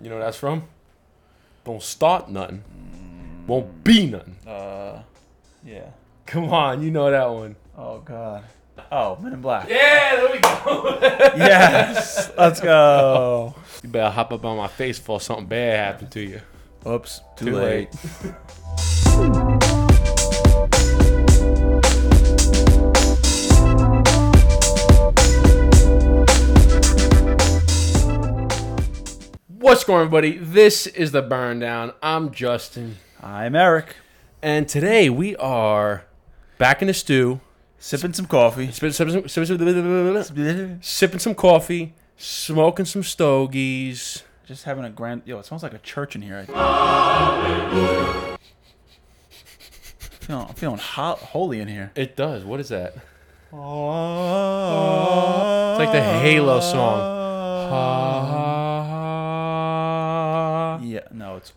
You know what that's from? Don't start nothing. Won't be nothing. Uh, yeah. Come on, you know that one. Oh God. Oh, Men in Black. Yeah, there we go. Yes. Let's go. you better hop up on my face before something bad happened to you. Oops. Too, Too late. What's going on, everybody? This is the Burn Down. I'm Justin. I'm Eric. And today we are back in the stew. Sipping some coffee. Sipping, sipping, sipping, sipping some coffee, smoking some stogies. Just having a grand. Yo, it smells like a church in here. I think. Feeling, I'm feeling hot, holy in here. It does. What is that? Oh. It's like the Halo song. Yeah, no, it's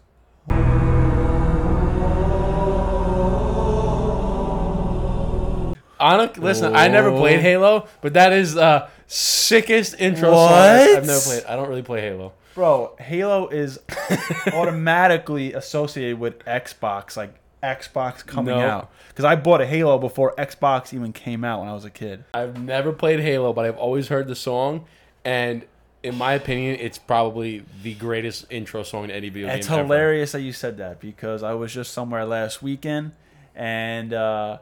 I don't listen. I never played. Halo, but that is the sickest intro song What? I've never played. I don't really play Halo. bro. Halo is automatically associated with Xbox, like Xbox coming No. out. Because I bought a Halo before Xbox even came out when I was a kid. I've never played Halo, but I've always heard the song, and in my opinion, it's probably the greatest intro song in any video It's game. It's hilarious that you said that because I was just somewhere last weekend and uh,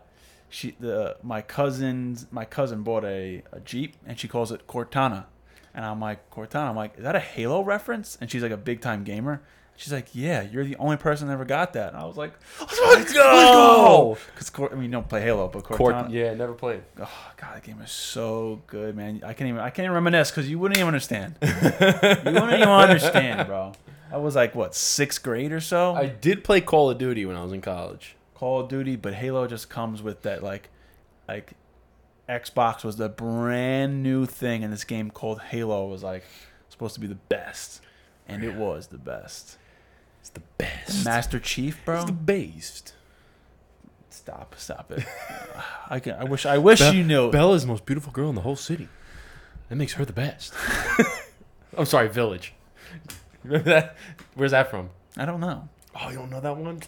she the my cousin's my cousin bought a, a Jeep and she calls it Cortana. And I'm like, Cortana, I'm like, is that a Halo reference? And she's like a big time gamer. She's like, yeah, you're the only person that ever got that. And I was like, let's go! Because I mean, you don't play Halo, but Cortana. Court, yeah, never played. Oh god, that game is so good, man. I can't even I can't even reminisce because you wouldn't even understand. you wouldn't even understand, bro. I was like what sixth grade or so. I did play Call of Duty when I was in college. Call of Duty, but Halo just comes with that like, like, Xbox was the brand new thing, and this game called Halo was like supposed to be the best, and it was the best. It's the best. Master Chief, bro. It's the best. Stop, stop it. I can. I wish. I wish Be- you knew. Bella is the most beautiful girl in the whole city. That makes her the best. I'm sorry, Village. Remember that? Where's that from? I don't know. Oh, you don't know that one?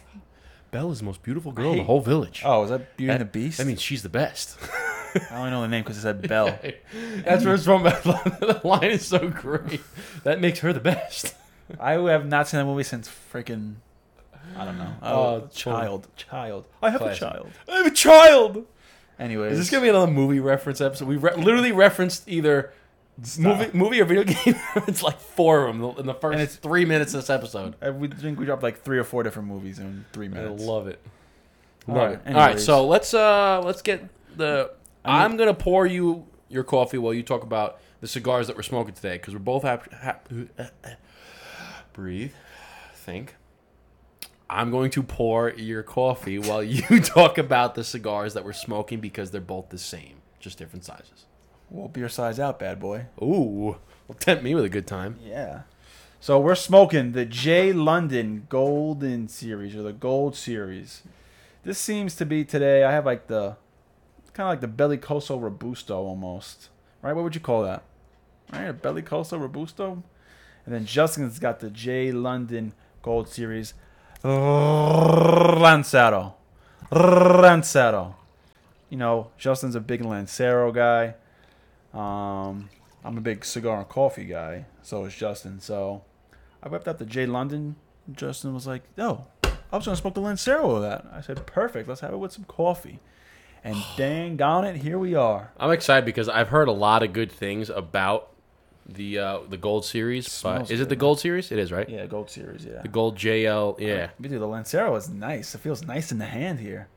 Belle is the most beautiful girl in the whole village. Oh, is that Beauty and the That- Beast? That means she's the best. I only know the name because it said Belle. That's where it's from. the line is so great. That makes her the best. I have not seen that movie since freaking. I don't know. Oh, Oh, child, child. I have Classic. a child. I have a child. Anyways, Is this gonna be another movie reference episode? We re- literally referenced either movie, movie or video game. it's like four of them in the first And it's- three minutes of this episode. I we think we dropped like three or four different movies in three I minutes. love it. All Love right, it. All right, anyways. so let's uh let's get the. I I'm gonna pour you your coffee while you talk about the cigars that we're smoking today because we're both hap breathe, think. I'm going to pour your coffee while you talk about the cigars that we're smoking because they're both the same, just different sizes. We'll beer size out, bad boy. Ooh, will tempt me with a good time. Yeah. So we're smoking the J London Golden Series or the Gold Series. This seems to be today. I have like the kind of like the Bellicoso Robusto almost. Right? What would you call that? Right? A Bellicoso Robusto. And then Justin's got the J London Gold Series Lancero. Lancero. You know, Justin's a big Lancero guy. Um, I'm a big cigar and coffee guy. So is Justin. So I whipped out the J London. Justin was like, "Yo, I was gonna smoke the Lancero with that." I said, "Perfect. Let's have it with some coffee." And dang on it, here we are. I'm excited because I've heard a lot of good things about the uh, the Gold Series. Is it the. Gold Series? It is, right? Yeah, Gold Series. Yeah. The Gold JL. Yeah. Dude, the Lancero is nice. It feels nice in the hand here.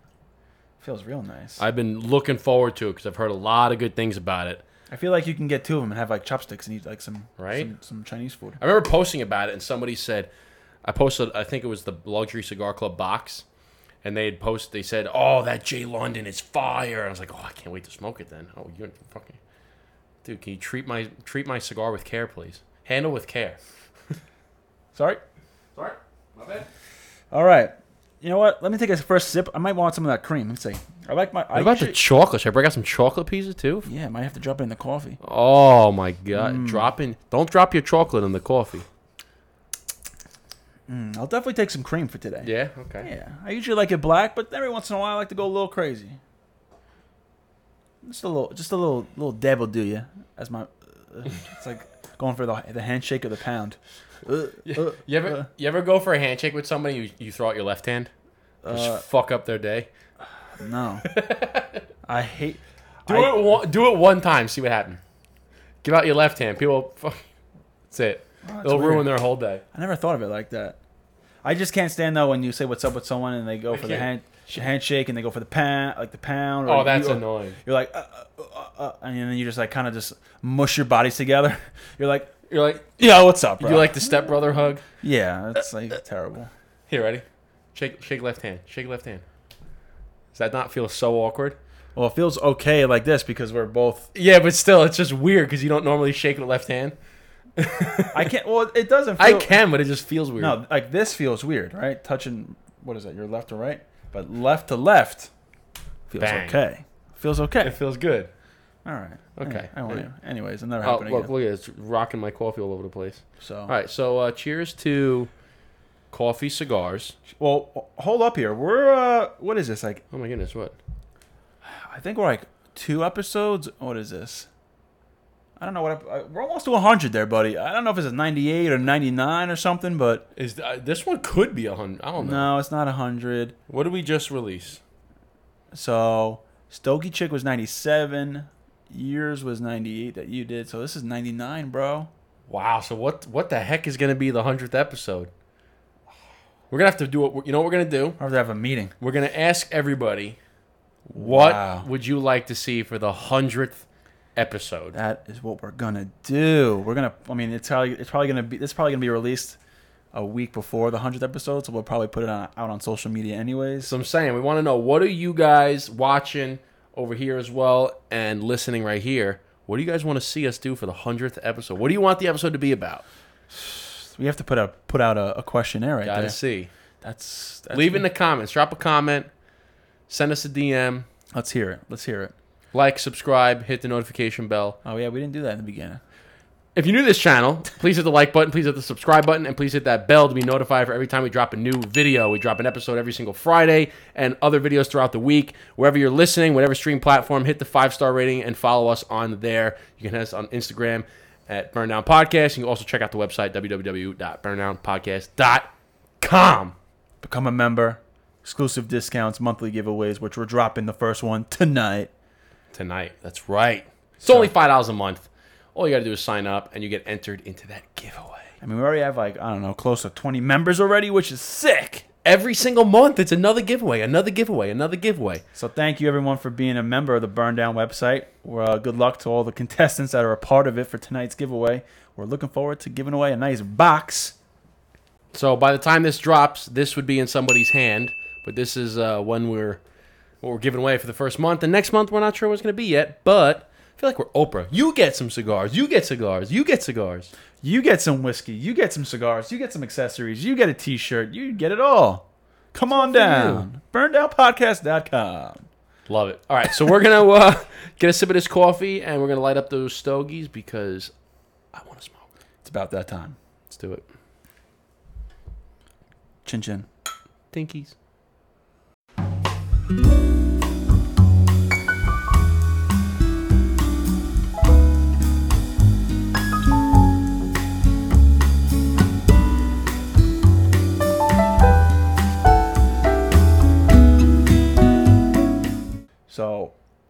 feels real nice. I've been looking forward to it because I've heard a lot of good things about it. I feel like you can get two of them and have like chopsticks and eat like some Right? some, some Chinese food. I remember posting about it, and somebody said, I posted, I think it was the Luxury Cigar Club box, and they had posted, they said, "Oh, that J London is fire." I was like, "Oh, I can't wait to smoke it then." Oh, you're fucking, dude. Can you treat my treat my cigar with care, please? Handle with care. Sorry. Sorry, my bad. All right. You know what? Let me take a first sip. I might want some of that cream. Let me see. I like my. I What about the usually- chocolate? Should I break out some chocolate pieces too? yeah, I might have to drop it in the coffee. Oh my god! Mm. Dropping, don't drop your chocolate in the coffee. Mm, I'll definitely take some cream for today. Yeah. Okay. Yeah, I usually like it black, but every once in a while I like to go a little crazy. Just a little, just a little, little dab will do you. As my, uh, it's like going for the the handshake of the pound. Uh, uh, You ever uh, you ever go for a handshake with somebody you, you throw out your left hand? Just Uh, fuck up their day. no, I hate. Do I- it one, do it one time, see what happens. Give out your left hand. People fuck That's it. Oh, It'll weird. ruin their whole day. I never thought of it like that. I just can't stand though when you say what's up with someone and they go I for the can't. hand the handshake and they go for the pound like the pound. or Oh, that's you- annoying. You're like, uh, uh, uh, uh, and then you just like kind of just mush your bodies together. You're like, You're like yeah, what's up, bro? you like the stepbrother hug? yeah, it's like terrible. Here, ready? Shake shake left hand. Shake left hand. Does that not feel so awkward? Well, it feels okay like this because we're both. Yeah, but still, it's just weird because you don't normally shake with left hand. I can't. Well, it doesn't. Feel, I can, but it just feels weird. No, like this feels weird, right? Touching what is that? Your left or right? But left to left feels Bang. okay. Feels okay. it feels good. All right. Okay. Anyway, anyways, it never Oh, happened look, again. look at it. It's rocking my coffee all over the place. So, All right, so uh, cheers to coffee, cigars. well, hold up here. We're uh, what is this? Like, Oh my goodness, what? I think we're like two episodes. What is this? I don't know what. uh, We're almost to 100 there, buddy. I don't know if it's a 98 or 99 or something, but Is uh, this one could be a hundred? I don't know. no, it's not 100. What did we just release? So Stogie Chick was 97. Yours was 98 that you did. So this is 99, bro. Wow. So what? What the heck is going to be the hundredth episode? We're gonna have to do what you know. What we're gonna do. I have to have a meeting. We're gonna ask everybody, what Wow. would you like to see for the hundredth episode? That is what we're gonna do. We're gonna. I mean, it's probably it's probably gonna be. This is probably gonna be released a week before the hundredth episode, so we'll probably put it on, out on social media anyways. So I'm saying we want to know what are you guys watching over here as well and listening right here. What do you guys want to see us do for the hundredth episode? What do you want the episode to be about? we have to put a put out a, a questionnaire right Gotta there. see. That's, that's Leave in the comments. Drop a comment. Send us a DM. Let's hear it. Let's hear it. Like, subscribe, hit the notification bell. Oh yeah, we didn't do that in the beginning. If you're new to this channel, please hit the like button, please hit the subscribe button, and please hit that bell to be notified for every time we drop a new video. We drop an episode every single Friday and other videos throughout the week. Wherever you're listening, whatever stream platform, hit the five star rating and follow us on there. You can hit us on Instagram at Burndown Podcast. You can also check out the website, www.burndownpodcast.com. Become a member. Exclusive discounts, monthly giveaways, which we're dropping the first one tonight. Tonight. That's right. It's So- only $5 a month. All you got to do is sign up and you get entered into that giveaway. I mean, we already have like I don't know, close to 20 members already, which is sick. Every single month, it's another giveaway, another giveaway, another giveaway. So thank you everyone for being a member of the Burn Down website. Well, uh, good luck to all the contestants that are a part of it for tonight's giveaway. We're looking forward to giving away a nice box. So by the time this drops, this would be in somebody's hand. But this is uh, when we're what we're giving away for the first month. And next month, we're not sure what it's going to be yet. But I feel like we're Oprah. You get some cigars. You get cigars. You get cigars. You get some whiskey, you get some cigars, you get some accessories, you get a t-shirt, you get it all. Come on down. Burndownpodcast.com. Love it. All right, so we're gonna uh, get a sip of this coffee, and we're gonna light up those stogies because I want to smoke. It's about that time. Let's do it. Chin chin. Tinkies. So,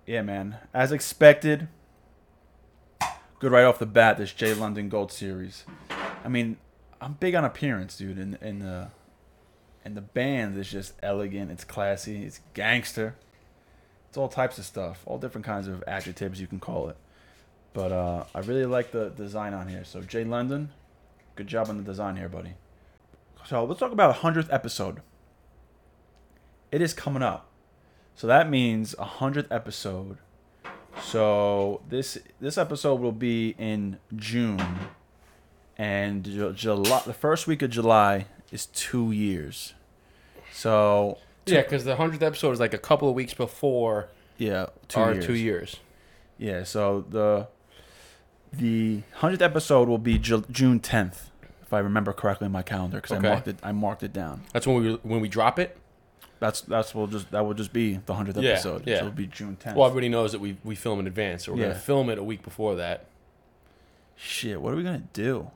yeah, man. As expected, good right off the bat. This J London Gold Series. I mean, I'm big on appearance, dude. In and the and the band is just elegant. It's classy. It's gangster. It's all types of stuff. All different kinds of adjectives you can call it. But uh, I really like the design on here. So J London, good job on the design here, buddy. So let's talk about a hundredth episode. It is coming up. So that means a hundredth episode. So this this episode will be in June, and July. The first week of July is two years. So Yeah, because the hundredth episode is like a couple of weeks before yeah, two our years. two years. Yeah. So the the hundredth episode will be Ju- June tenth if I remember correctly in my calendar, because Okay. I marked it. I marked it down. That's when we when we drop it. That's that's will just that will just be the hundredth Yeah, episode. yeah. So it'll be June tenth. Well, everybody knows that we we film in advance, so we're Yeah. gonna film it a week before that. Shit, what are we gonna do?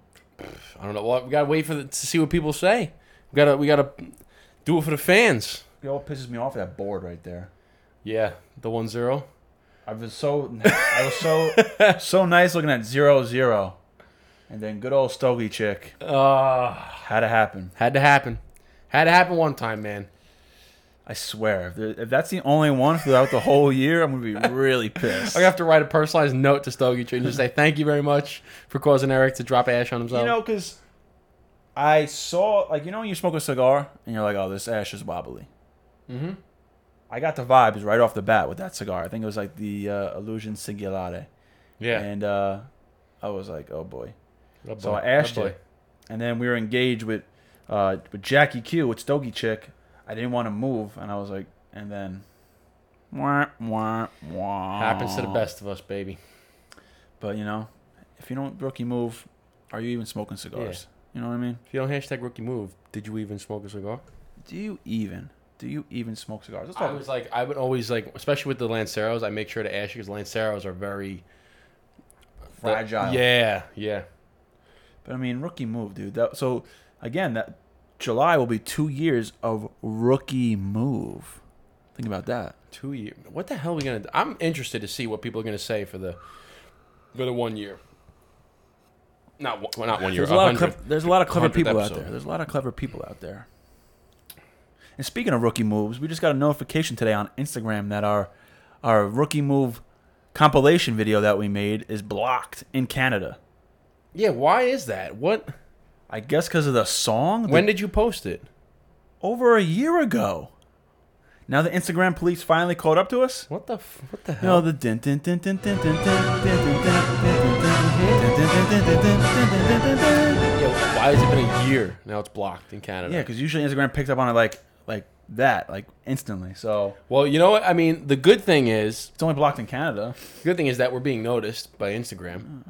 I don't know. Well, we gotta wait for the, to see what people say. We gotta we gotta do it for the fans. It all pisses me off that board right there. Yeah, the one zero. I was so I was so so nice looking at zero zero, and then good old Stogie chick Uh, had to happen. had to happen. Had to happen one time, man. I swear, if, there, if that's the only one throughout the whole year, I'm gonna be really pissed. I have to write a personalized note to Stogie Tree and just say thank you very much for causing Eric to drop ash on himself. You know, because I saw, like, you know, when you smoke a cigar and you're like, oh, this ash is wobbly. mm-hmm. I got the vibes right off the bat with that cigar. I think it was like the uh, Illusione Singulare. Yeah. And uh, I was like, oh boy. Oh, boy. So. I ashed Oh, it. And then we were engaged with uh, with Jackie Q, with Stogie Chick. I didn't want to move. And I was like, and then. Wah, wah, wah. Happens to the best of us, baby. But, you know, if you don't rookie move, are you even smoking cigars? You know what I mean? If you don't hashtag rookie move, did you even smoke a cigar? Do you even? Do you even smoke cigars? Let's I talk. was like, I would always like, especially with the Lanceros, I make sure to ash because Lanceros are very Fragile. Yeah, yeah. But I mean, rookie move, dude. That, so again, that July will be two years of rookie move. Think about that. Two years. What the hell are we gonna? do? I'm interested to see what people are gonna say for the for the one year. Not one, well, not one year. There's a, lot of 100. clever, there's a lot of clever 100th people out there. There's a lot of clever people out there. And speaking of rookie moves, we just got a notification today on Instagram that our our rookie move compilation video that we made is blocked in Canada. Yeah, why is that? What? I guess because of the song. When the, did you post it? Over a year ago. Now the Instagram police finally caught up to us. What the f- what the hell? No, the din din din din din din din why has it been a year? Now it's blocked in Canada. Yeah, because usually Instagram picks up on it like like that, like instantly. So well, you know what I mean. The good thing is it's only blocked in Canada. The good thing is that we're being noticed by Instagram.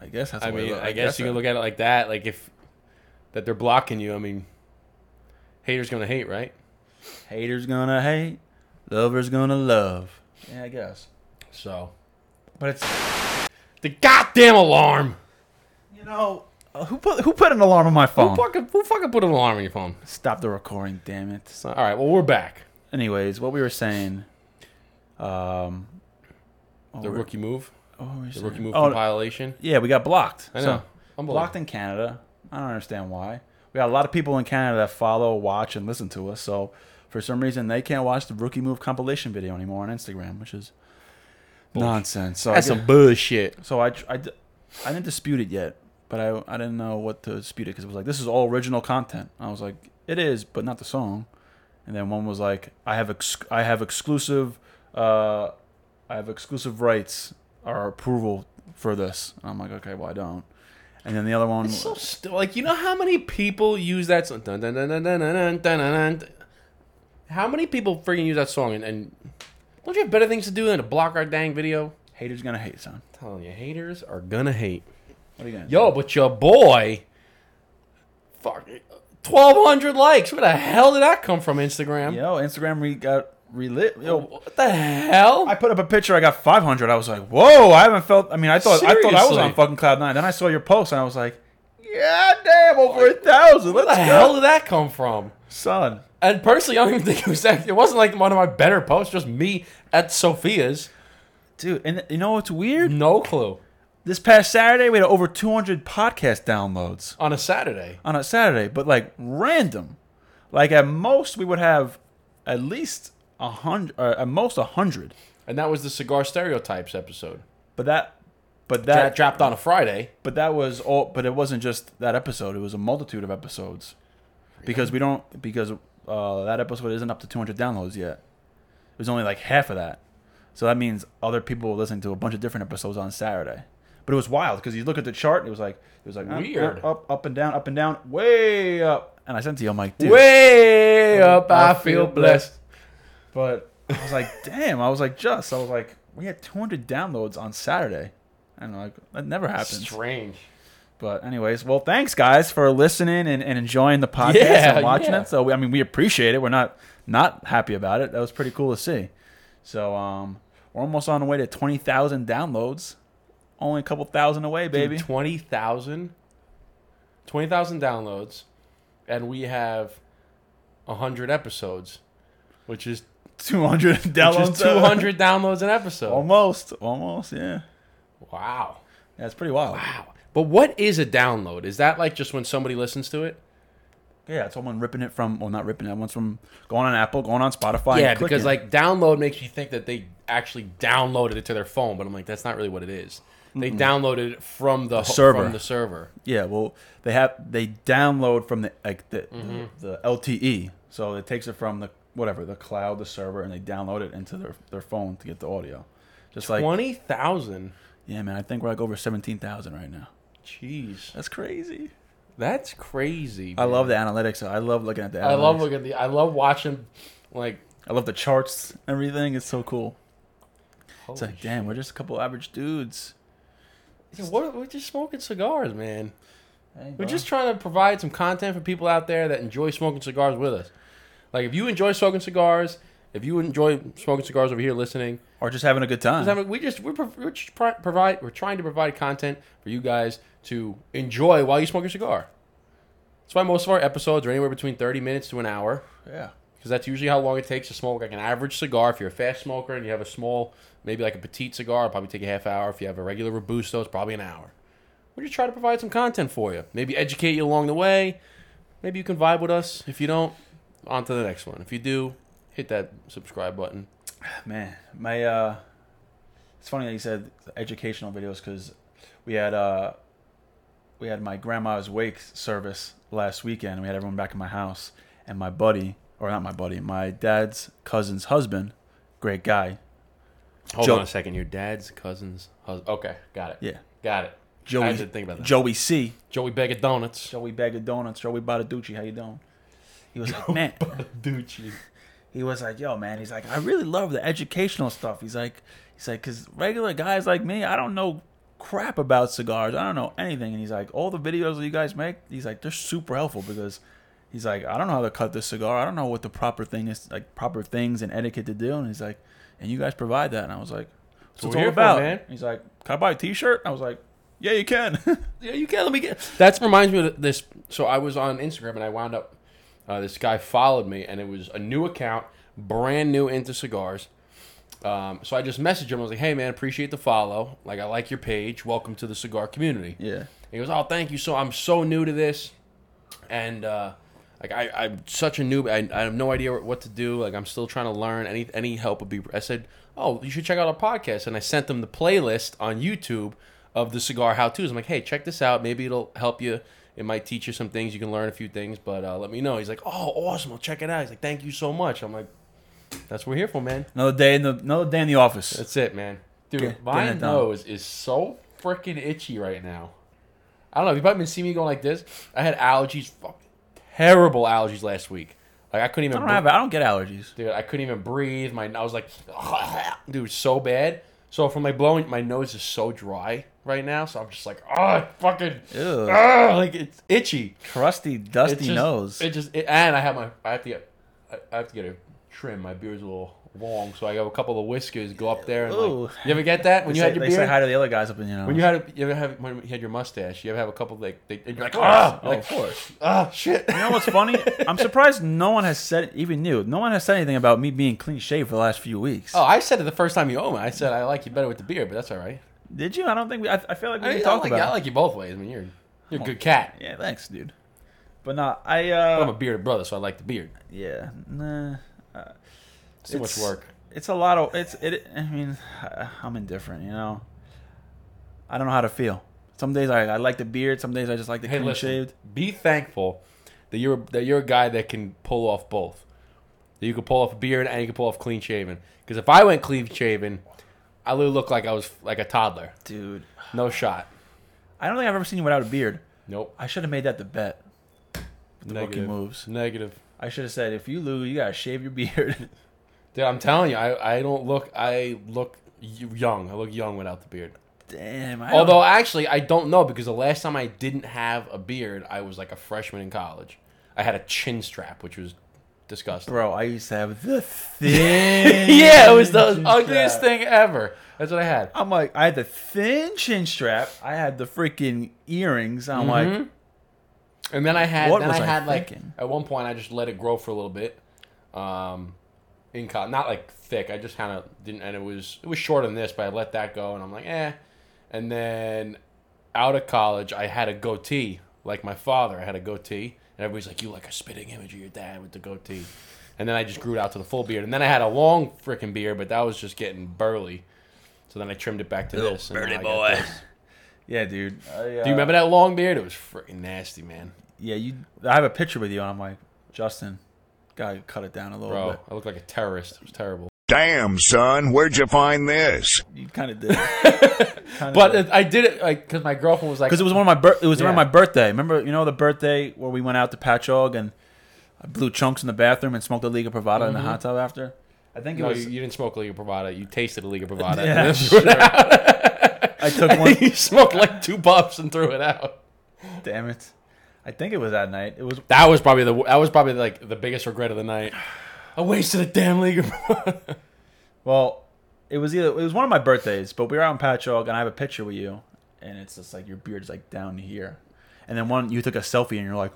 I guess that's. I mean, look- I guess you can look at it like that. Like if that they're blocking you. I mean, haters gonna hate, right? Haters gonna hate, lovers gonna love. Yeah, I guess. So But it's the goddamn alarm. you know uh, who put who put an alarm on my Who phone? fucking, who fucking put an alarm on your phone? Stop the recording, damn it. So, all right, well we're back. Anyways, what we were saying. Um. The rookie move, we the rookie move Oh, compilation. Yeah, we got blocked. I know. So, blocked in Canada. I don't understand why. We got a lot of people in Canada that follow, watch, and listen to us. So for some reason, they can't watch the Rookie Move compilation video anymore on Instagram, which is Bullshit. nonsense. So That's I, some bullshit. so I, I, I didn't dispute it yet, but I, I didn't know what to dispute it because it was like this is all original content. I was like, it is, but not the song. And then one was like, I have ex- I have exclusive, uh, I have exclusive rights or approval for this. And I'm like, okay, well I don't. And then the other one, It's so st- like you know how many people use that song? Dun, dun, dun, dun, dun, dun, dun, dun, dun. How many people freaking use that song? And, and don't you have better things to do than to block our dang video? haters gonna hate, son. I'm telling you, haters are gonna hate. What are you gonna? Yo, but your boy, fuck, twelve hundred likes. Where the hell did that come from? Instagram. Yo, Instagram we got relit. Yo, oh, What the hell? I put up a picture. I got 500. I was like, whoa! I haven't felt. I mean, I thought I thought I was on fucking cloud nine. Then I saw your post and I was like, yeah, damn, over a thousand. Where the go, hell did that come from? son. And personally, I don't even think it was that. It wasn't like one of my better posts. Just me at Sophia's. Dude, and you know what's weird? No clue. This past Saturday, we had over 200 podcast downloads On a Saturday. on a Saturday, but like random. Like at most, we would have at least a hundred, or at most a hundred. And that was the cigar stereotypes episode. But that, but That dropped on a Friday. but that was all. But it wasn't just that episode. It was a multitude of episodes. Because we don't, because uh, that episode isn't up to 200 downloads yet. It was only like half of that. So that means other people were listening to a bunch of different episodes on Saturday. But it was wild because you look at the chart, and it was like it was like up, Weird. Uh, up, up and down, up and down, way up. And I sent to you, I'm like, dude. Way up, I feel blessed. But I was like, damn. I was like, just. I was like, we had 200 downloads on Saturday, and like that never happens. Strange. But anyways, well, thanks guys for listening and, and enjoying the podcast Yeah, and watching yeah. it. So I mean, we appreciate it. We're not not happy about it. That was pretty cool to see. So um, we're almost on the way to twenty thousand downloads. Only a couple thousand away, baby. Dude, 20,000 20,000 downloads and we have 100 episodes which is Two hundred which downloads. is 200 downloads an episode. Almost, almost, yeah. Wow. Yeah, it's pretty wild. Wow. But what is a download? Is that like just when somebody listens to it? Yeah, it's someone ripping it from, well, not ripping it. One's from going on Apple, going on Spotify. yeah, because like download makes you think that they actually downloaded it to their phone, but I'm like that's not really what it is. They downloaded it from the, ho- server. from the server. Yeah, well, they have they download from the like the, Mm-hmm. the the LTE, so it takes it from the whatever the cloud, the server, and they download it into their their phone to get the audio. Just like Twenty thousand. yeah, man, I think we're like over seventeen thousand right now. Jeez, That's crazy. that's crazy. I love the analytics. I love looking at the. Analytics. I love looking at the. I love watching. Like, I love the charts. Everything is so cool. It's like, damn, we're just a couple average dudes. shit. What, we're just smoking cigars, man. We're just trying to provide some content for people out there that enjoy smoking cigars with us. Like, if you enjoy smoking cigars, if you enjoy smoking cigars over here listening, or just having a good time. Having- we just we're, we're just pro- provide we're trying to provide content for you guys to enjoy while you smoke your cigar. That's why most of our episodes are anywhere between thirty minutes to an hour, yeah. because that's usually how long it takes to smoke like an average cigar. If you're a fast smoker and you have a small, maybe like a petite cigar, it'll probably take a half hour. If you have a regular robusto, it's probably an hour. We're just trying to provide some content for you. Maybe educate you along the way. Maybe you can vibe with us. If you don't, on to the next one. If you do, hit that subscribe button. Man, my uh, it's funny that you said educational videos because we had uh, we had my grandma's wake service last weekend. We had everyone back in my house, and my buddy, or not my buddy, my dad's cousin's husband, great guy, Hold Joe- on a second. Your dad's cousin's husband. Okay, got it. yeah, Got it. I Joey, didn't think about that. Joey C, Joey Bag of Donuts. Joey Bag of Donuts, Joey Badaducci, how you doing? He was like, man, Ducci. he was like, yo, man, he's like, I really love the educational stuff. He's like, he's like, cause regular guys like me, I don't know crap about cigars. I don't know anything. And he's like, all the videos that you guys make, he's like, they're super helpful because he's like, I don't know how to cut this cigar. I don't know what the proper thing is, like proper things and etiquette to do. And he's like, and you guys provide that. And I was like, That's what's what it all here for, about? man. He's like, can I buy a T-shirt? I was like, yeah, you can. Yeah, you can. Let me get. That reminds me of this. So I was on Instagram and I wound up. Uh, this guy followed me and it was a new account, brand new into cigars. Um, so I just messaged him. I was like, "Hey man, appreciate the follow. Like I like your page. Welcome to the cigar community." yeah. He goes, "Oh, thank you. So I'm so new to this, and uh, like I, I'm such a noob. I, I have no idea what to do. Like I'm still trying to learn. Any any help would be." I said, "Oh, you should check out our podcast." And I sent them the playlist on YouTube of the cigar how tos. I'm like, "Hey, check this out. Maybe it'll help you. It might teach you some things. You can learn a few things. But uh, let me know." He's like, "Oh, awesome. I'll check it out." He's like, "Thank you so much." I'm like, "That's what we're here for, man." Another day in the another day in the office. That's it, man. Dude, my nose is so freaking itchy right now. I don't know. If you probably been seeing me going like this, I had allergies, fucking terrible allergies last week. Like I couldn't I even. don't have I don't get allergies. dude, I couldn't even breathe. My I was like, dude, so bad. So from like blowing, my nose is so dry right now. So I'm just like, oh, fucking, Ew. ah, like it's itchy. Crusty, dusty It's just- nose. It just it, and I have my I have to get I, I have to get a trim. My beard's a little long, so I have a couple of whiskers go up there. And Ooh. like, you ever get that when They you say, had your they beard? say hi to the other guys up in you know. When you had a, you ever have when you had your mustache, you ever have a couple like they, and you're like ah, like of course. ah shit. You know what's funny? I'm surprised no one has said, even you, no one has said anything about me being clean shaved for the last few weeks. Oh, I said it the first time you owned me. I said I like you better with the beard, but that's all right. Did you? I don't think we. I, I feel like we I, I talk like, about. I it. like you both ways. I mean, you're you're a good cat. Yeah, thanks, dude. But no, I. I'm a uh bearded brother, so I like the beard. Yeah, nah. Uh, It's too much work. it's a lot of. It's it. I mean, I- I'm indifferent. You know. I don't know how to feel. Some days I, I like the beard. Some days I just like the Hey, clean listen. shaved. Be thankful that you're that you're a guy that can pull off both. That you can pull off a beard and you can pull off clean shaven. Because if I went clean shaven, I would look like I was like a toddler. Dude, No shot. I don't think I've ever seen you without a beard. Nope. I should have made that the bet. The rookie Negative. moves. Negative. I should have said, if you lose, you gotta shave your beard. Dude, I'm telling you, I, I don't look. I look y- young. I look young without the beard. Damn. I don't- Although actually, I don't know because the last time I didn't have a beard, I was like a freshman in college. I had a chin strap, which was disgusting. bro, I used to have the thin. yeah, it was the ugliest strap. thing ever. That's what I had. I'm like, I had the thin chin strap. I had the freaking earrings. I'm like, Mhm. and then I had, What then was I I had like at one point I just let it grow for a little bit. Um, in college, not like thick. I just kind of didn't, and it was it was shorter than this, but I let that go, and I'm like, eh. And then out of college, I had a goatee, like my father. I had a goatee, and everybody's like, "You like a spitting image of your dad with the goatee." And then I just grew it out to the full beard, and then I had a long freaking beard, but that was just getting burly. So then I trimmed it back to Little this. and burly I got boy. this. yeah, dude. I, uh, Do you remember that long beard? It was freaking nasty, man. Yeah, you. I have a picture with you, and I'm like, Justin, gotta cut it down a little Bro, bit. I look like a terrorist. It was terrible. Damn, son, where'd you find this? You kind of did. But it, I did it like because my girlfriend was like, because it was one of my bir- it was around Yeah. my birthday. Remember, you know the birthday where we went out to Patchogue and I blew chunks in the bathroom and smoked a Liga Privada in the mm-hmm. hot tub after. I think it no, was. you, you didn't smoke a Liga Privada. You tasted a Liga Privada. Yeah, and then threw. I took one. you smoked like two puffs and threw it out. damn it! I think it was that night. It was. That was probably the that was probably like the biggest regret of the night. I wasted a damn Liga Privada. Well, it was either it was one of my birthdays, but we were out in Patchogue and I have a picture with you, and it's just like your beard's like down here, and then one you took a selfie and you're like,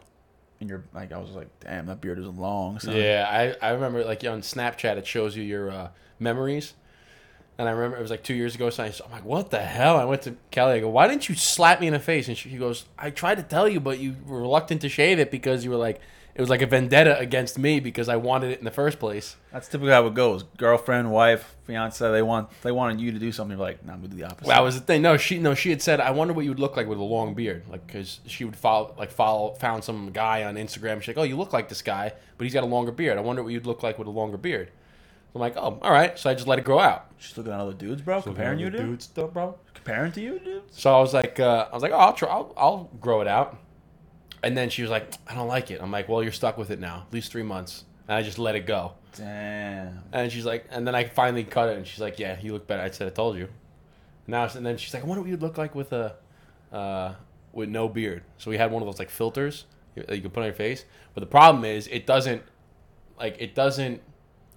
and you're like I was like, damn, that beard is long. son." Yeah, I, I remember like on Snapchat it shows you your uh, memories. And I remember it was like two years ago. So I, am like, what the hell? I went to Kelly. I go, why didn't you slap me in the face? And she, she goes, I tried to tell you, but you were reluctant to shave it because you were like, it was like a vendetta against me because I wanted it in the first place. That's typically how it goes. Girlfriend, wife, fiance, they want they wanted you to do something. You're like, nah, I'm gonna do the opposite. That was the thing. No, she no, she had said, I wonder what you would look like with a long beard, like because she would follow like follow found some guy on Instagram. She's like, oh, you look like this guy, but he's got a longer beard. I wonder what you'd look like with a longer beard. I'm like, oh, all right. So I just let it grow out. She's looking at other dudes, bro. comparing you, to dudes, stuff, bro. Comparing to you, dude. So I was like, uh, I was like, oh, I'll try, I'll, I'll grow it out. And then she was like, I don't like it. I'm like, well, you're stuck with it now, at least three months. And I just let it go. Damn. And she's like, and then I finally cut it, and she's like, yeah, you look better. I said, I told you. Now, and then she's like, I wonder what you'd look like with a, uh, with no beard. So we had one of those like filters that you can put on your face. But the problem is, it doesn't, like, it doesn't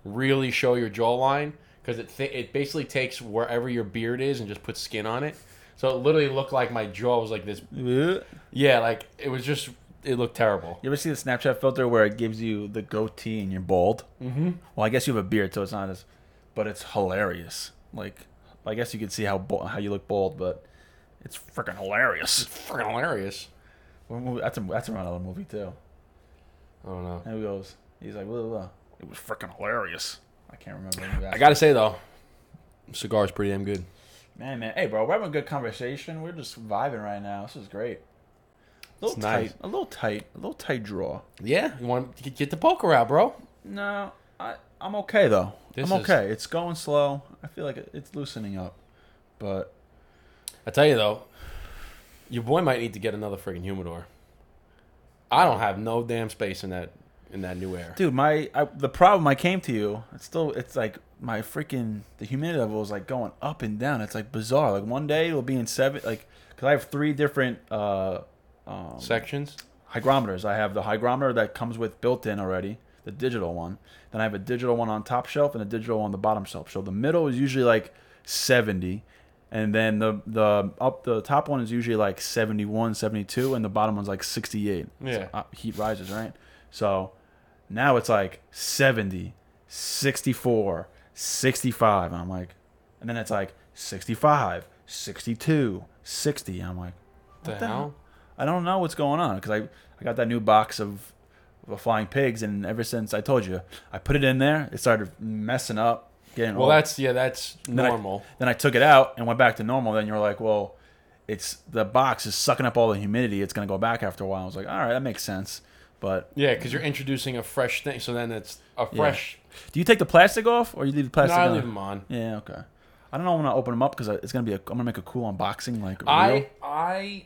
really show your jawline because it th- it basically takes wherever your beard is and just puts skin on it. So it literally looked like my jaw was like this. Yeah, like it was just it looked terrible. You ever see the Snapchat filter where it gives you the goatee and you're bald? Mm-hmm. Well, I guess you have a beard, so it's not as, but it's hilarious. Like, I guess you can see how bald, how you look bald, but it's freaking hilarious. Freaking hilarious. That's a that's another movie too. I don't know. And he goes, he's like, blah, blah. it was freaking hilarious. I can't remember. I gotta say though, cigar's pretty damn good. Man, man, hey, bro, we're having a good conversation. We're just vibing right now. This is great. A little It's tight, nice. a little tight, a little tight draw. Yeah, you want to get the poker out, bro? No, I I'm okay though. This I'm is- okay. It's going slow. I feel like it's loosening up, but I tell you though, your boy might need to get another freaking humidor. I don't have no damn space in that in that new air. dude, my I, the problem I came to you. It's still it's like my freaking the humidity level is like going up and down. It's like bizarre. Like one day it'll be in seven, like because I have three different uh um, Sections. hygrometers. I have the hygrometer that comes with built in already, the digital one. Then I have a digital one on top shelf and a digital on the bottom shelf. So the middle is usually like 70 and then the the up the top one is usually like 71, 72 and the bottom one's like 68. Yeah. So, uh, heat rises, right? So now it's like 70, 64, 65 and I'm like and then it's like 65, 62, 60. I'm like The, the hell? I don't know what's going on because I, I got that new box of, of flying pigs, and ever since I told you, I put it in there, it started messing up, getting Well, old. that's yeah, that's Then I- normal. Then I took it out and went back to normal. Then you're like, well, it's the box is sucking up all the humidity. It's gonna go back after a while. I was like, all right, that makes sense. But Yeah, because you're introducing a fresh thing, so then it's a fresh. do you take the plastic off or you leave the No, plastic I on? leave them on. Yeah, okay. I don't know when I open them up because it's gonna be a. I'm gonna make a cool unboxing, like real. I I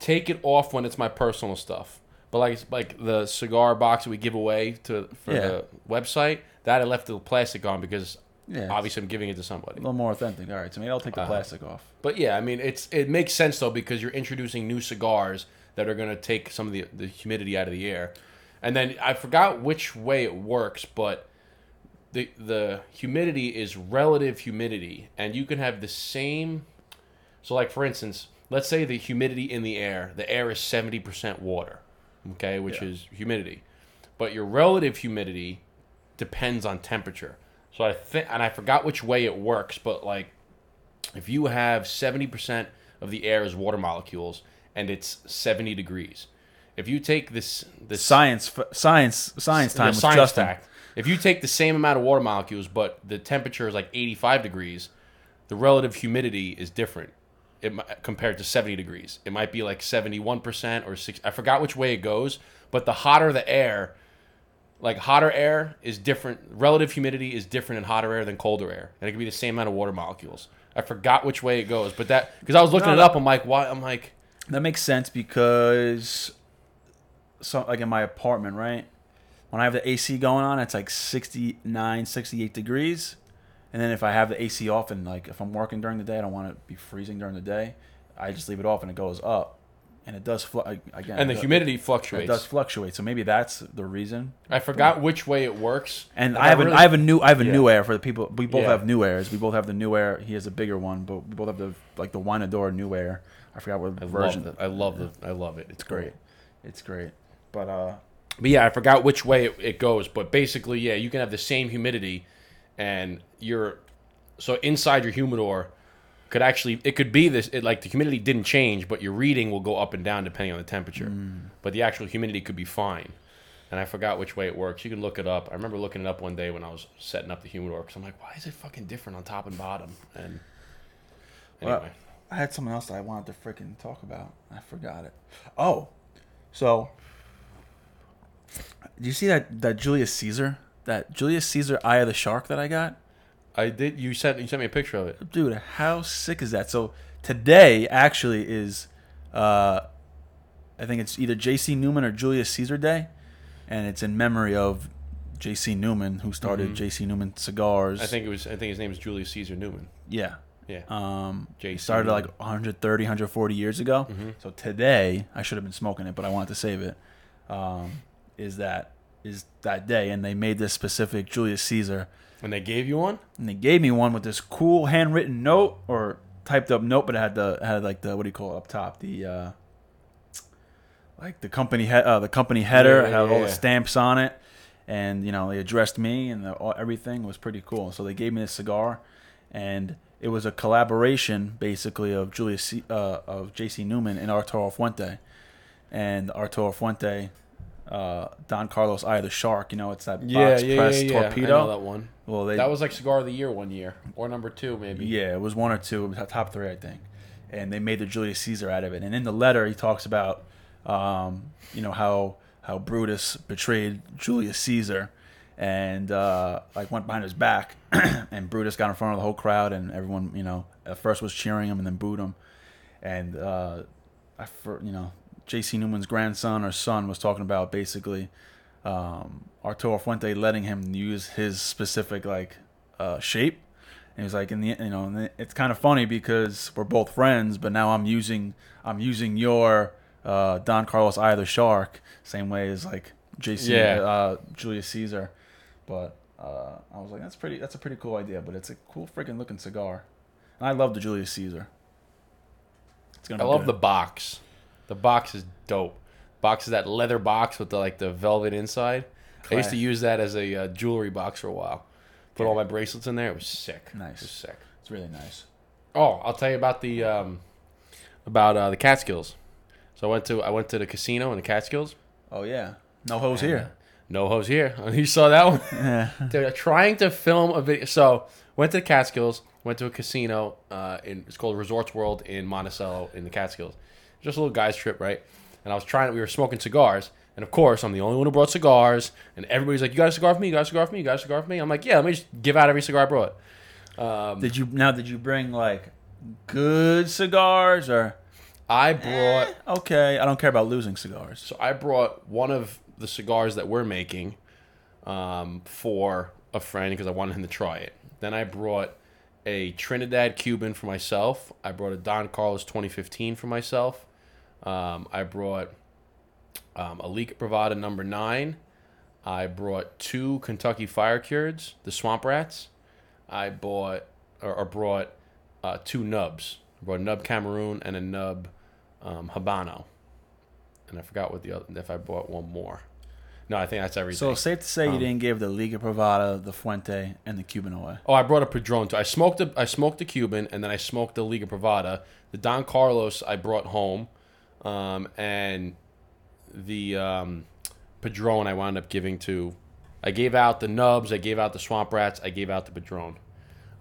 take it off when it's my personal stuff. But like like the cigar box that we give away to for Yeah. the website, that I left the plastic on because Yeah, obviously I'm giving it to somebody. a little more authentic. All right, so maybe I'll take the Uh-huh. plastic off. But yeah, I mean, it's it makes sense though because you're introducing new cigars that are going to take some of the the humidity out of the air, and then I forgot which way it works, but the the humidity is relative humidity, and you can have the same. So, like for instance, let's say the humidity in the air, the air is seventy percent water, okay, which Yeah. is humidity, but your relative humidity depends on temperature. So I think, and I forgot which way it works, but like if you have 70% of the air is water molecules and it's 70 degrees. If you take this this Science, f- science, science time the with science Justin. fact. If you take the same amount of water molecules but the temperature is like 85 degrees the relative humidity is different. It, compared to 70 degrees. It might be like 71% or 6 i forgot which way it goes but the hotter the air like hotter air is different relative humidity is different in hotter air than colder air and it can be the same amount of water molecules. I forgot which way it goes but that because i was looking No, it up i'm like why i'm like That makes sense because, so like in my apartment, right? When I have the AC going on, it's like 69, 68 degrees. And then if I have the AC off and like if I'm working during the day, I don't want to be freezing during the day. I just leave it off and it goes up, and it does fl- again. and the it- humidity fluctuates. it does fluctuate. So maybe that's the reason. i forgot which way it works And I have really- a, I have a new I have a Yeah. new air for the people. We both Yeah. have new airs. We both have the new air. He has a bigger one, but we both have the like the Winador new air. I forgot what I version. love it. I love the. I love it. It's great. It's great. But uh, But yeah, I forgot which way it, it goes. But basically, yeah, you can have the same humidity, and you're so inside your humidor could actually it could be this it, like the humidity didn't change, but your reading will go up and down depending on the temperature. But the actual humidity could be fine. And I forgot which way it works. You can look it up. I remember looking it up one day when I was setting up the humidor because I'm like, why is it fucking different on top and bottom? And anyway, Well, I had something else that I wanted to freaking talk about. I forgot it. Oh, so do you see that that Julius Caesar that Julius Caesar Eye of the Shark that I got? I did. You sent you sent me a picture of it. Dude, how sick is that? So today actually is, uh, I think it's either J.C. Newman or Julius Caesar Day, and it's in memory of J.C. Newman who started J.C. Newman Cigars. Mm-hmm. I think it was. I think his name is Julius Caesar Newman. yeah. Yeah. Um, J.C. started like 130, 140 years ago. Mm-hmm. So today, I should have been smoking it, but I wanted to save it. Um, is that is that day, and they made this specific Julius Caesar, And they gave you one. and they gave me one with this cool handwritten note or typed up note, but it had the had like the what do you call it up top the uh, like the company he- uh, the company header Yeah, it had all yeah, the stamps on it, and you know they addressed me and the, all, everything was pretty cool. So they gave me this cigar, and it was a collaboration basically of Julius C, uh, of J.C. Newman and Arturo Fuente, and Arturo Fuente. Uh, Don Carlos Eye of the Shark, you know, it's that box press torpedo. I know that one. Well, they That was like cigar of the year one year, or number two maybe. yeah, it was one or two. It was top three, I think. And they made the Julius Caesar out of it. And in the letter, he talks about, um, you know, how how Brutus betrayed Julius Caesar, and uh, like went behind his back, and Brutus got in front of the whole crowd, and everyone, you know, at first was cheering him and then booed him, and uh, I, for, you know, J.C. Newman's grandson or son was talking about basically um, Arturo Fuente letting him use his specific like uh, shape. And he's like, in the you know, it's kind of funny because we're both friends, but now I'm using I'm using your uh, Don Carlos Eye of the Shark, same way as like JC Yeah. uh, Julius Caesar. But uh, I was like, that's pretty that's a pretty cool idea, but it's a cool freaking looking cigar. And I love the Julius Caesar. It's gonna I love good. the box. The box is dope. Box is that leather box with the like the velvet inside. I used to use that as a uh, jewelry box for a while. Put all my bracelets in there. It was sick. Nice. It was sick. It's really nice. Oh, I'll tell you about the um, about uh, the Catskills. So I went to I went to the casino in the Catskills. Oh yeah, no hose here. No hose here. You saw that one? Yeah. They're trying to film a video. So went to the Catskills. Went to a casino. Uh, in it's called Resorts World in Monticello in the Catskills. Just a little guys trip, right? And I was trying. We were smoking cigars, and of course, I'm the only one who brought cigars. And everybody's like, "You got a cigar for me? You got a cigar for me? You got a cigar for me?" I'm like, "Yeah, let me just give out every cigar I brought." Um, Did you now? Did you bring like good cigars or I brought. okay? I don't care about losing cigars. So I brought one of the cigars that we're making um, for a friend because I wanted him to try it. Then I brought a Trinidad Cuban for myself. I brought a Don Carlos 2015 for myself. Um, I brought um, a Liga Privada number nine. I brought two Kentucky Fire Cureds, the Swamp Rats. I bought or, or brought uh, two nubs. I brought a nub Cameroon and a nub um, Habano. And I forgot what the other if I bought one more. No, I think that's everything. So safe to say you Um, didn't give the Liga Privada, the Fuente, and the Cuban away. Oh, I brought a Padron too. I smoked the I smoked the Cuban and then I smoked the Liga Privada. The Don Carlos I brought home, um, and the um, Padron I wound up giving to. I gave out the nubs. I gave out the swamp rats. I gave out the Padron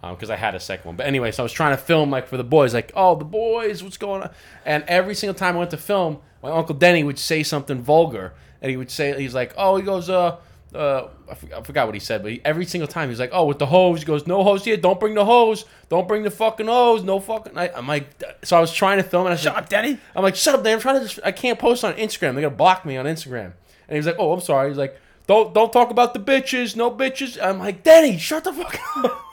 because I had a second one. But anyway, so I was trying to film like for the boys, like, oh, the boys, what's going on? And every single time I went to film, my uncle Denny would say something vulgar, and he would say, he's like, oh, he goes, uh. Uh, I, for- I forgot what he said, but he, every single time he's like, "Oh, with the hose," he goes, "No hose here. Don't bring the hose. Don't bring the fucking hose. No fucking." I, I'm like, so I was trying to film, and I said, Shut up, Denny. I'm like, shut up, Dan. I'm trying to just, I can't post on Instagram. They're gonna block me on Instagram. And he was like, oh, I'm sorry. He's like, don't don't talk about the bitches, no bitches. I'm like, Denny, shut the fuck up.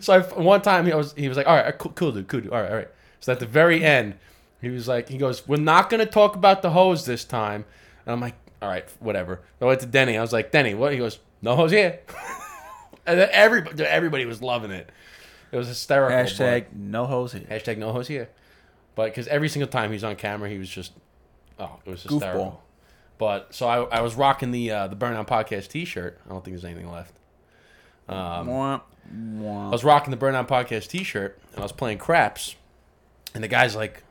So I, one time he was he was like, all right, cool, cool dude, cool dude, all right, all right. So at the very end, he was like, he goes, we're not gonna talk about the hose this time. And I'm like, all right, whatever. I went to Denny. I was like, Denny, what? He goes, no hose here. and then everybody everybody was loving it. It was hysterical. but- Hashtag no hose here. Hashtag no hose here. But because every single time he's on camera, he was just, oh, it was hysterical. Goofball. But so I, I was rocking the uh, the Burn Down Podcast T-shirt. I don't think there's anything left. Um, Mwah, I was rocking the Burn Down Podcast T-shirt, and I was playing craps, and the guy's like,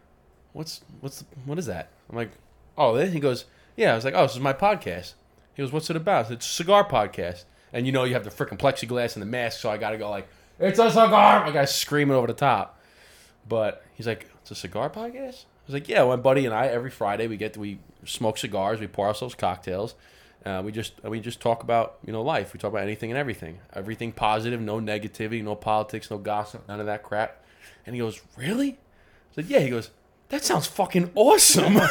"What's what's what is that?" I'm like, "Oh, this." He goes, "Yeah." I was like, "Oh, this is my podcast." He goes, "What's it about?" Said, It's a cigar podcast, and you know you have the freaking plexiglass and the mask, so I got to go like, "It's a cigar!" I got screaming over the top. But he's like, "It's a cigar podcast." I was like, "Yeah." My buddy and I every Friday we get to, we smoke cigars, we pour ourselves cocktails. Uh, we just we just talk about you know life. We talk about anything and everything, everything positive, no negativity, no politics, no gossip, none of that crap. And he goes, "Really?" I said, "Yeah." He goes, "That sounds fucking awesome."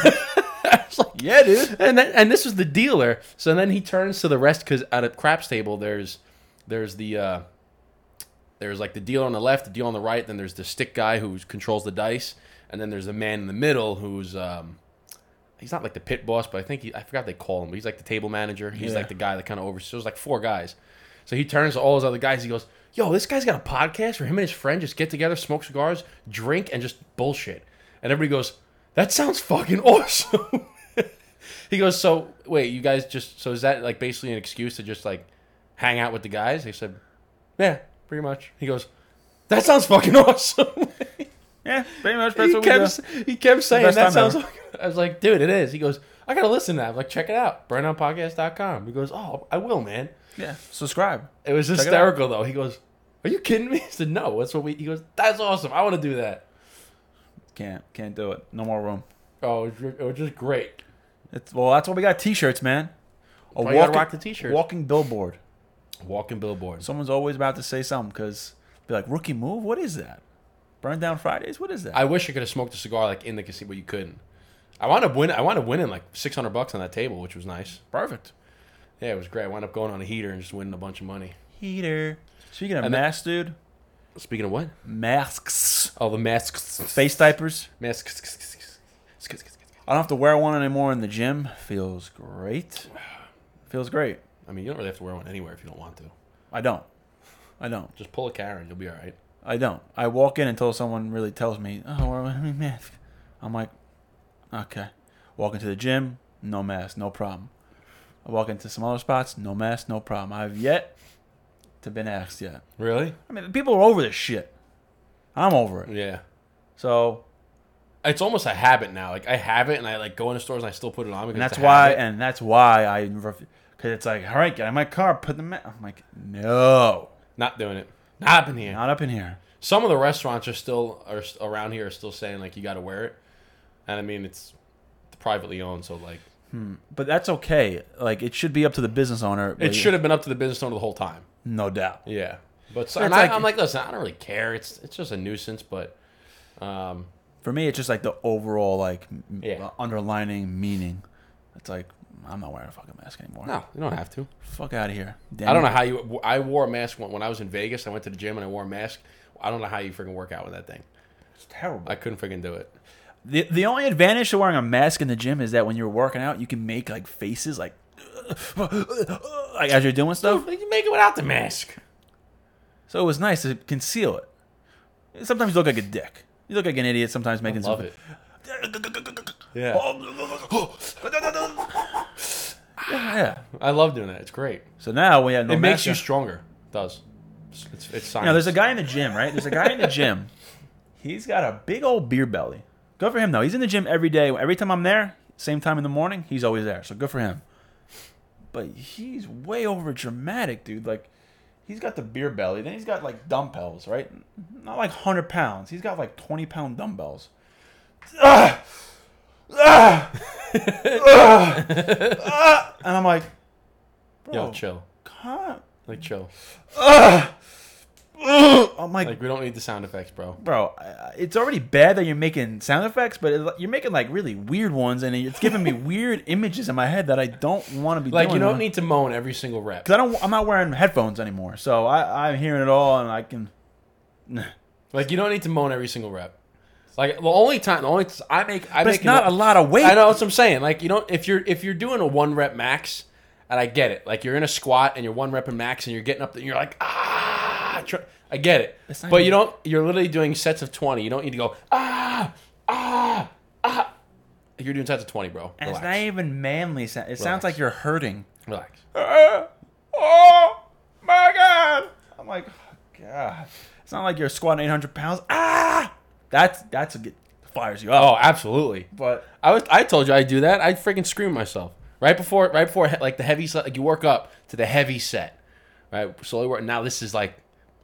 I was like, Yeah, dude. and then, and this was the dealer. So then he turns to the rest because at a craps table there's there's the uh, there's like the dealer on the left, the dealer on the right. Then there's the stick guy who controls the dice, and then there's the man in the middle who's um, he's not like the pit boss, but I think he I forgot they call him. But he's like the table manager. He's Yeah. like the guy that kind of oversees. There's like four guys. So he turns to all those other guys. He goes, "Yo, this guy's got a podcast where him and his friend just get together, smoke cigars, drink, and just bullshit." And everybody goes, "That sounds fucking awesome." he goes, "So wait, you guys just so is that like basically an excuse to just like hang out with the guys?" They said, "Yeah, pretty much." He goes, "That sounds fucking awesome." Yeah, pretty much. That's he what we do. kept he kept saying that sounds. ever. Like, I was like, "Dude, it is." He goes, "I gotta listen to that." I'm like, "Check it out, burndownpodcast.com." He goes, "Oh, I will, man." Yeah, subscribe. It was it out. hysterical though. He goes, "Are you kidding me?" I said, "No, that's what we." He goes, "That's awesome. I want to do that." Can't, can't do it. No more room. Oh, it was, just great. It's well, that's what we got. T-shirts, man. A Why you rock the t-shirts? Walking billboard. Walking billboard. Someone's always about to say something because be like, rookie move. What is that? Burn down Fridays. What is that? I wish I could have smoked a cigar like in the casino, but you couldn't. I wound up winning. I wound up winning like six hundred bucks on that table, which was nice. Perfect. Yeah, it was great. I wound up going on a heater and just winning a bunch of money. Heater. Speaking of And then- masks, dude. Speaking of what? Masks. Oh, the masks. Face diapers. Masks. I don't have to wear one anymore in the gym. Feels great. Feels great. I mean, you don't really have to wear one anywhere if you don't want to. I don't. I don't. Just pull a Karen, you'll be all right. I don't. I walk in until someone really tells me, "Oh, we're wearing mask." I'm like, "Okay." Walk into the gym, no mask, no problem. I walk into some other spots, no mask, no problem. I've yet to been asked yet. Really? I mean, people are over this shit. I'm over it. Yeah. So, It's almost a habit now. Like I have it, and I like go into stores and I still put it on. Because and that's why, habit. and that's why I, because it's like, all right, get in my car, put the mask. I'm like, no, not doing it. Not up in here. not up in here. Some of the restaurants are still are around here are still saying like you got to wear it, and I mean it's privately owned, so like But that's okay. Like, it should be up to the business owner. it should have been up to the business owner the whole time. no doubt. Yeah, but so, and it's I, like- I'm like, listen, I don't really care. It's it's just a nuisance, but um, For me, it's just like the overall like Yeah. underlining meaning. It's like I'm not wearing a fucking mask anymore. No, you don't have to. Fuck out of here. I don't know how you. I wore a mask when, when I was in Vegas. I went to the gym and I wore a mask. I don't know how you freaking work out with that thing. It's terrible. I couldn't freaking do it. The the only advantage to wearing a mask in the gym is that when you're working out, you can make like faces like like as you're doing stuff. You make it without the mask. So it was nice to conceal it. Sometimes you look like a dick. You look like an idiot. Sometimes making Love some- it. Yeah, Yeah. I love doing that. It's great. So now we have no it makes you stronger. It does. It's it's, it's science. You know, there's a guy in the gym, right? There's a guy in the gym. He's got a big old beer belly. Good for him though. He's in the gym every day. Every time I'm there, same time in the morning, he's always there. So good for him. But he's way over dramatic, dude. Like he's got the beer belly. Then he's got like dumbbells, right? Not like hundred pounds. He's got like twenty pound dumbbells. Ah! Ah! Ah! Ah! And I'm like, bro, Yo, chill. calm- Like chill. I'm like, Like we don't need the sound effects, bro. bro, it's already bad that you're making sound effects, but it, you're making like really weird ones, and it's giving me weird images in my head that I don't want to be Like you don't need to moan every single rep. because I don't. I'm not wearing headphones anymore, so I, I'm hearing it all, and I can. Like you don't need to moan every single rep. Like the only time, the only t- I make, I But make it's not it- a lot of weight. I know what I'm saying. Like you know, if you're if you're doing a one rep max, and I get it. Like you're in a squat and you're one rep and max, and you're getting up there, and you're like ah. tr- I get it. But even- you don't. You're literally doing sets of twenty. You don't need to go ah ah ah. You're doing sets of twenty, bro. And it's not even manly. Sound. It sounds Relax. like you're hurting. Relax. oh my god! I'm like, oh, God. It's not like you're squatting 800 pounds. Ah, that's that's a get fires you up. Oh, absolutely. but I was. I told you I'd do that. I'd freaking scream myself right before. Right before like the heavy set. Like you work up to the heavy set, right? Slowly work. Now this is like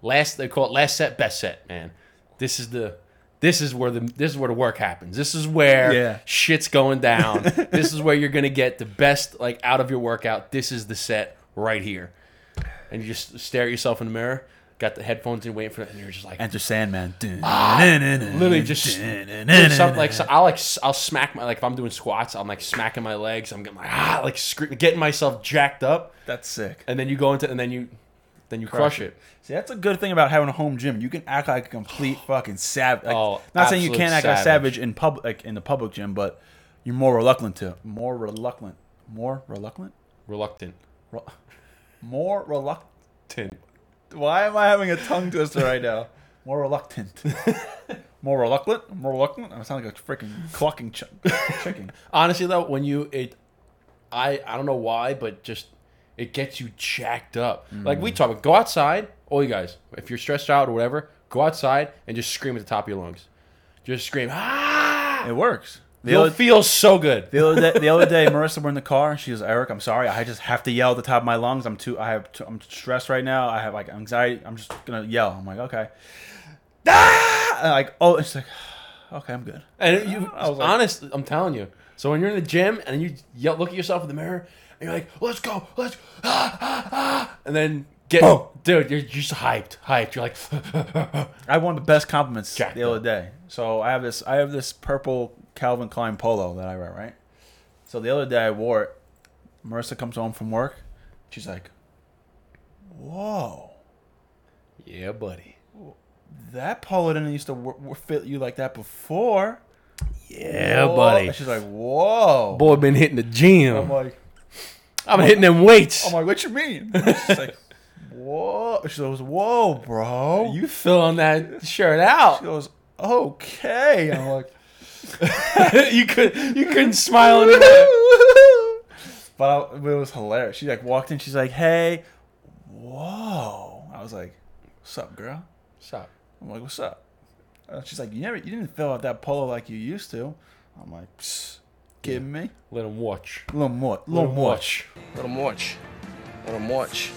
last. They call it last set, best set. Man, this is the. This is where the this is where the work happens. This is where Yeah. shit's going down. this is where you're gonna get the best like out of your workout. This is the set right here, and you just stare at yourself in the mirror. Got the headphones in, waiting for it, and you're just like, enter Sandman. literally just something like so I'll like I'll smack my like if I'm doing squats I'm like smacking my legs I'm getting like ah like getting myself jacked up That's sick. and then you go into and then you then you crush, it. See, that's a good thing about having a home gym. You can act like a complete fucking savage. Like, Oh, not saying you can't act like a savage. savage in public, like in the public gym, but you're more reluctant to. More reluctant. More reluctant. reluctant Re- more reluctant. Why am I having a tongue twister right now? More reluctant. more reluctant. More reluctant. I sound like a freaking clucking ch- chicken. honestly though when you it I I don't know why but just it gets you jacked up like we talk about, go outside all you guys if you're stressed out or whatever go outside and just scream at the top of your lungs just scream ah It works. The you'll other, feel so good the other day, the other day, Marissa were in the car. She goes, "Eric, I'm sorry. I just have to yell at the top of my lungs. I'm too. I have. Too, I'm stressed right now. I have like anxiety. I'm just gonna yell." I'm like, "Okay." Ah! Like, oh, it's like, okay, I'm good. And you, I was like- honest, I'm telling you. So when you're in the gym and you yell, look at yourself in the mirror, and you're like, "Let's go, let's," ah, ah, ah, and then get, Boom. dude, you're just hyped, hyped. You're like, I won the best compliments Jacked the other day. So I have this. I have this purple Calvin Klein polo that I wear, right? So the other day I wore it. Marissa comes home from work. She's like, "Whoa." "Yeah, buddy." that polo didn't used to w- w- fit you like that before. Yeah, Whoa. buddy. And she's like, whoa. Boy, been hitting the gym. I'm like, I'm hitting them weights. I'm like, what you mean? She's like, whoa. She goes, whoa, bro. you filling that shirt out?" She goes, okay. I'm like, you could, you couldn't smile anymore. but, I, but it was hilarious. She like walked in. She's like, hey, whoa. I was like, what's up, girl? What's up? I'm like, what's up? Uh, she's like, you never, you didn't fill out that polo like you used to. I'm like, Psst, kidding me? Let him watch. A little more, a Let him watch. Let him watch. Let him watch.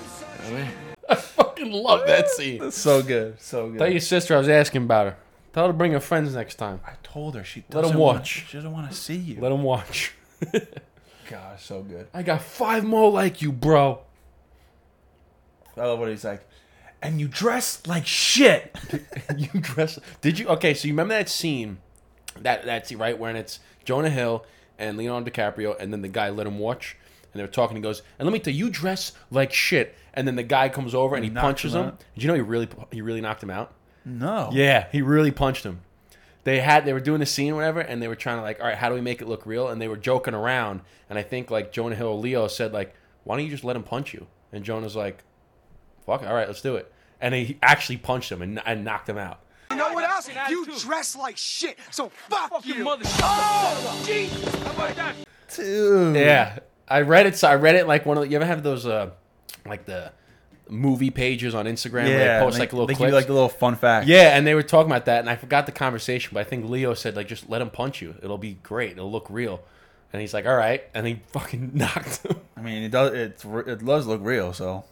You know what I mean? I fucking love that scene. That's so good, so good. Tell your sister I was asking about her. Tell her to bring her friends next time. I told her she Let 'em doesn't wanna- watch. she doesn't want to see you. Let him watch. God, so good. I got five more like you, bro. I love what he's like. And you dress like shit. you dress. Did you? Okay, so you remember that scene, that that scene right when it's Jonah Hill and Leonardo DiCaprio, and then the guy let him watch, and they're talking. He goes, "And let me tell you, you dress like shit." And then the guy comes over and he punches him him. out? Did you know he really he really knocked him out? No. Yeah, he really punched him. They had they were doing the scene or whatever, and they were trying to like, all right, how do we make it look real? And they were joking around, and I think like Jonah Hill, Leo said like, why don't you just let him punch you? And Jonah's like, fuck, it, all right, let's do it. And he actually punched him and, and knocked him out. You know what else? You dress like shit, so fuck, you. Oh, Jesus! How about that? Dude. Yeah, I read it. So I read it like one of the, you ever have those uh like the movie pages on Instagram where they post they- like little they give clips. you like the little fun fact. Yeah, and they were talking about that, and I forgot the conversation, but I think Leo said like, just let him punch you. It'll be great. It'll look real. And he's like, all right, and he fucking knocked him. I mean, it does. It's it does look real. So.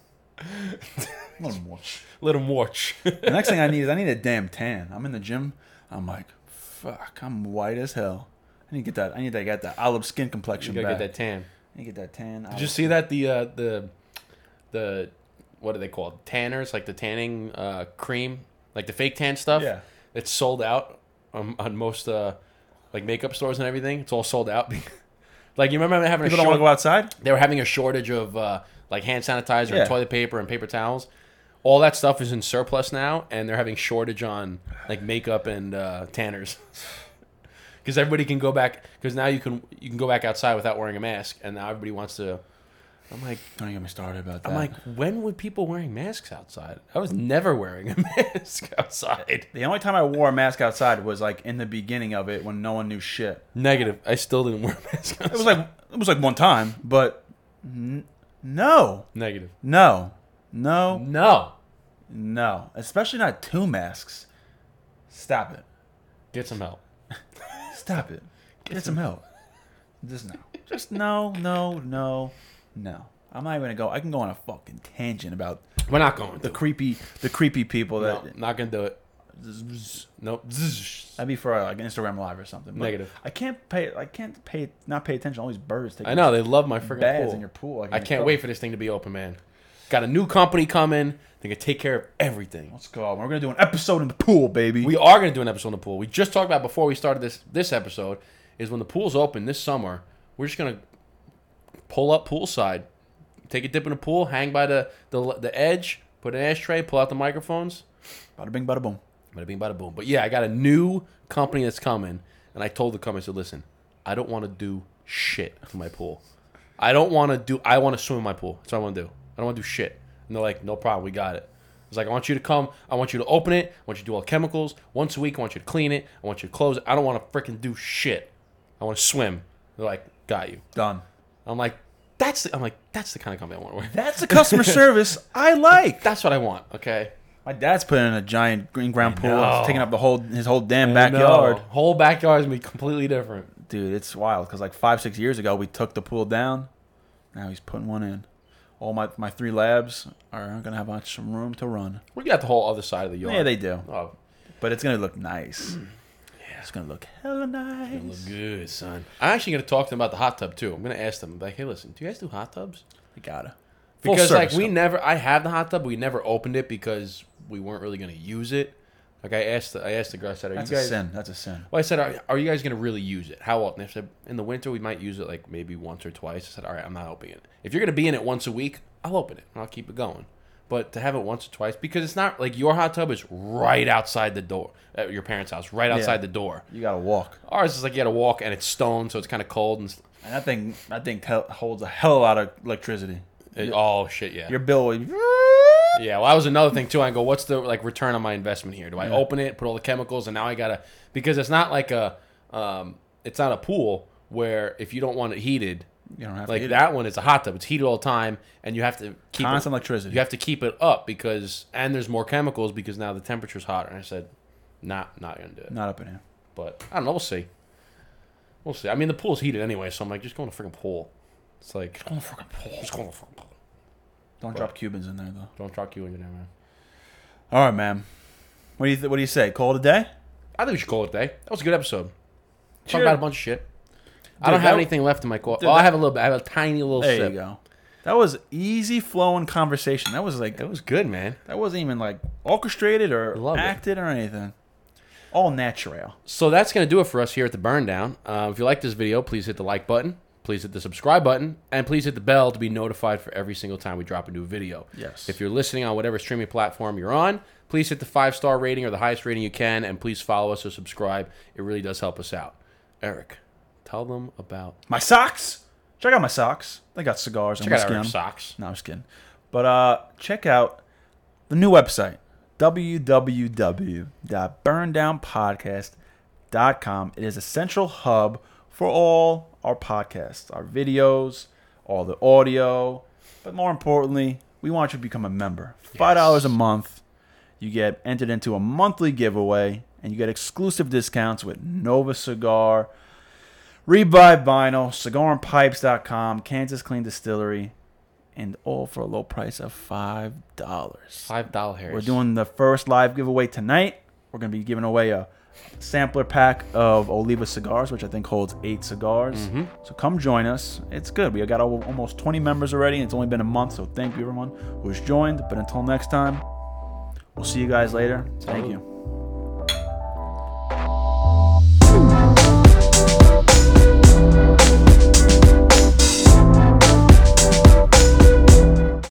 Let him watch. Let him watch. The next thing I need is I need a damn tan. I'm in the gym. I'm like, fuck. I'm white as hell. I need to get that. I need to get that olive skin complexion. you gotta back. get that tan. I need to get that tan. Did you see that the uh, the the what are they called? Tanners, like the tanning uh, cream, like the fake tan stuff. Yeah. it's sold out um, on most uh, like makeup stores and everything. It's all sold out. like you remember having People a don't want to go outside. they were having a shortage of uh, like hand sanitizer Yeah. and toilet paper and paper towels. All that stuff is in surplus now, and they're having shortage on like makeup and uh, tanners. Because everybody can go back. Because now you can you can go back outside without wearing a mask, and now everybody wants to. I'm like, Don't get me started about that. I'm like, when were people wearing masks outside? I was never wearing a mask outside. the only time I wore a mask outside was like in the beginning of it when no one knew shit. Negative. I still didn't wear a mask. Outside. It was like it was like one time, but n- no, negative. no, no, No. no. Especially not two masks. Stop it. Get some help. Stop it. Get some help. Just no. Just no, no, no, no. I'm not even gonna go. I can go on a fucking tangent about We're not going. the to. creepy, the creepy people No, that. not gonna do it. Nope. That'd be for uh, like an Instagram live or something. But Negative. I can't pay. I can't pay. Not pay attention. to All these birds. Taking I know they love my freaking baths pool. in your pool. like, I in your can't wait for this thing to be open, man. Got a new company coming. They can take care of everything. Let's go. We're gonna do an episode in the pool, baby. We are going to do an episode in the pool. We just talked about before we started this this episode is when the pool's open this summer. We're just going to pull up poolside, take a dip in the pool, hang by the the, the edge, put an ashtray, pull out the microphones. bada bing, bada boom. Bada bing, bada boom. But yeah, I got a new company that's coming, and I told the company, I said, listen, I don't want to do shit to my pool. I don't want to do. I want to swim in my pool. That's what I want to do. I don't want to do shit. And they're like, no problem, we got it. It's like I want you to come. I want you to open it. I want you to do all the chemicals once a week. I want you to clean it. I want you to close it. I don't want to freaking do shit. I want to swim. They're like, got you. Done. I'm like, that's. The, I'm like, that's the kind of company I want to work. That's the customer service I like. That's what I want. Okay. My dad's putting in a giant green ground pool. know. It's taking up the whole his whole damn No, backyard. whole backyard is gonna be completely different. Dude, it's wild because like five six years ago we took the pool down. Now he's putting one in. All my my three labs are gonna have much some room to run. We got the whole other side of the yard. Yeah, they do. Oh, But it's gonna look nice. It's gonna look hella nice. Look good, son. I'm actually gonna talk to them about the hot tub too. I'm gonna ask them like, hey, listen, do you guys do hot tubs? You gotta. Full Because like we though. never, I have the hot tub, we never opened it because we weren't really gonna use it. Like I asked, the, I asked the girl, I said, are That's you guys? a sin. That's a sin. Well, I said, are, are you guys gonna really use it? How often? They said, in the winter we might use it like maybe once or twice. I said, all right, I'm not opening it. If you're gonna be in it once a week, I'll open it and I'll keep it going. But to have it once or twice, because it's not like your hot tub is right outside the door at your parents' house, right outside the door. You gotta walk. Ours is like you got to walk and it's stone, so it's kind of cold and. And that thing that thing holds a hell of a lot of electricity. It, oh shit, yeah. Your bill will Yeah, well, that was another thing too. I go, what's the like return on my investment here? Do I open it, put all the chemicals, and now I gotta because it's not like a, um, it's not a pool where if you don't want it heated, You don't have like to heat it. that one, it's a hot tub. It's heated all the time, and you have to keep constant it, electricity. You have to keep it up because and there's more chemicals because now the temperature's hotter. And I said, not not gonna do it. Not up in here. But I don't know. We'll see. We'll see. I mean, the pool's heated anyway, so I'm like, just go in the freaking pool. It's like, Oh, fucking pool. just go in the freaking pool. Don't drop Cubans in there though. Don't drop Cubans in there, man. All right, man. What do you th- What do you say? Call it a day? I think we should call it a day. That was a good episode. Talk about a bunch of shit. I don't have anything left in my coffee. Oh, I have a little bit. I have a tiny little There sip. you go. That was easy flowing conversation. That was like That was good, man. that wasn't even like orchestrated or Love it. acted or anything. All natural. So that's going to do it for us here at the Burn Down. Uh, if you like this video, please hit the like button. Please hit the subscribe button and please hit the bell to be notified for every single time we drop a new video. Yes. If you're listening on whatever streaming platform you're on, please hit the five star rating or the highest rating you can, and please follow us or subscribe. It really does help us out. Eric, tell them about My socks. Check out my socks. They got cigars and check out our on socks. No, I'm just kidding. But uh, check out the new website, www.burndownpodcast.com. It is a central hub for all our podcasts, our videos, all the audio. But more importantly, we want you to become a member. $5 a month. You get entered into a monthly giveaway, and you get exclusive discounts with Nova Cigar, Revive Vinyl, CigarandPipes.com, Kansas Clean Distillery, and all for a low price of five dollars. Five dollar hairs. We're doing the first live giveaway tonight. We're gonna be giving away a sampler pack of Oliva cigars, which I think holds eight cigars. Mm-hmm. So come join us. It's good. We got almost 20 members already, and it's only been a month. So thank you everyone who's joined. But until next time, we'll see you guys later. Thank you.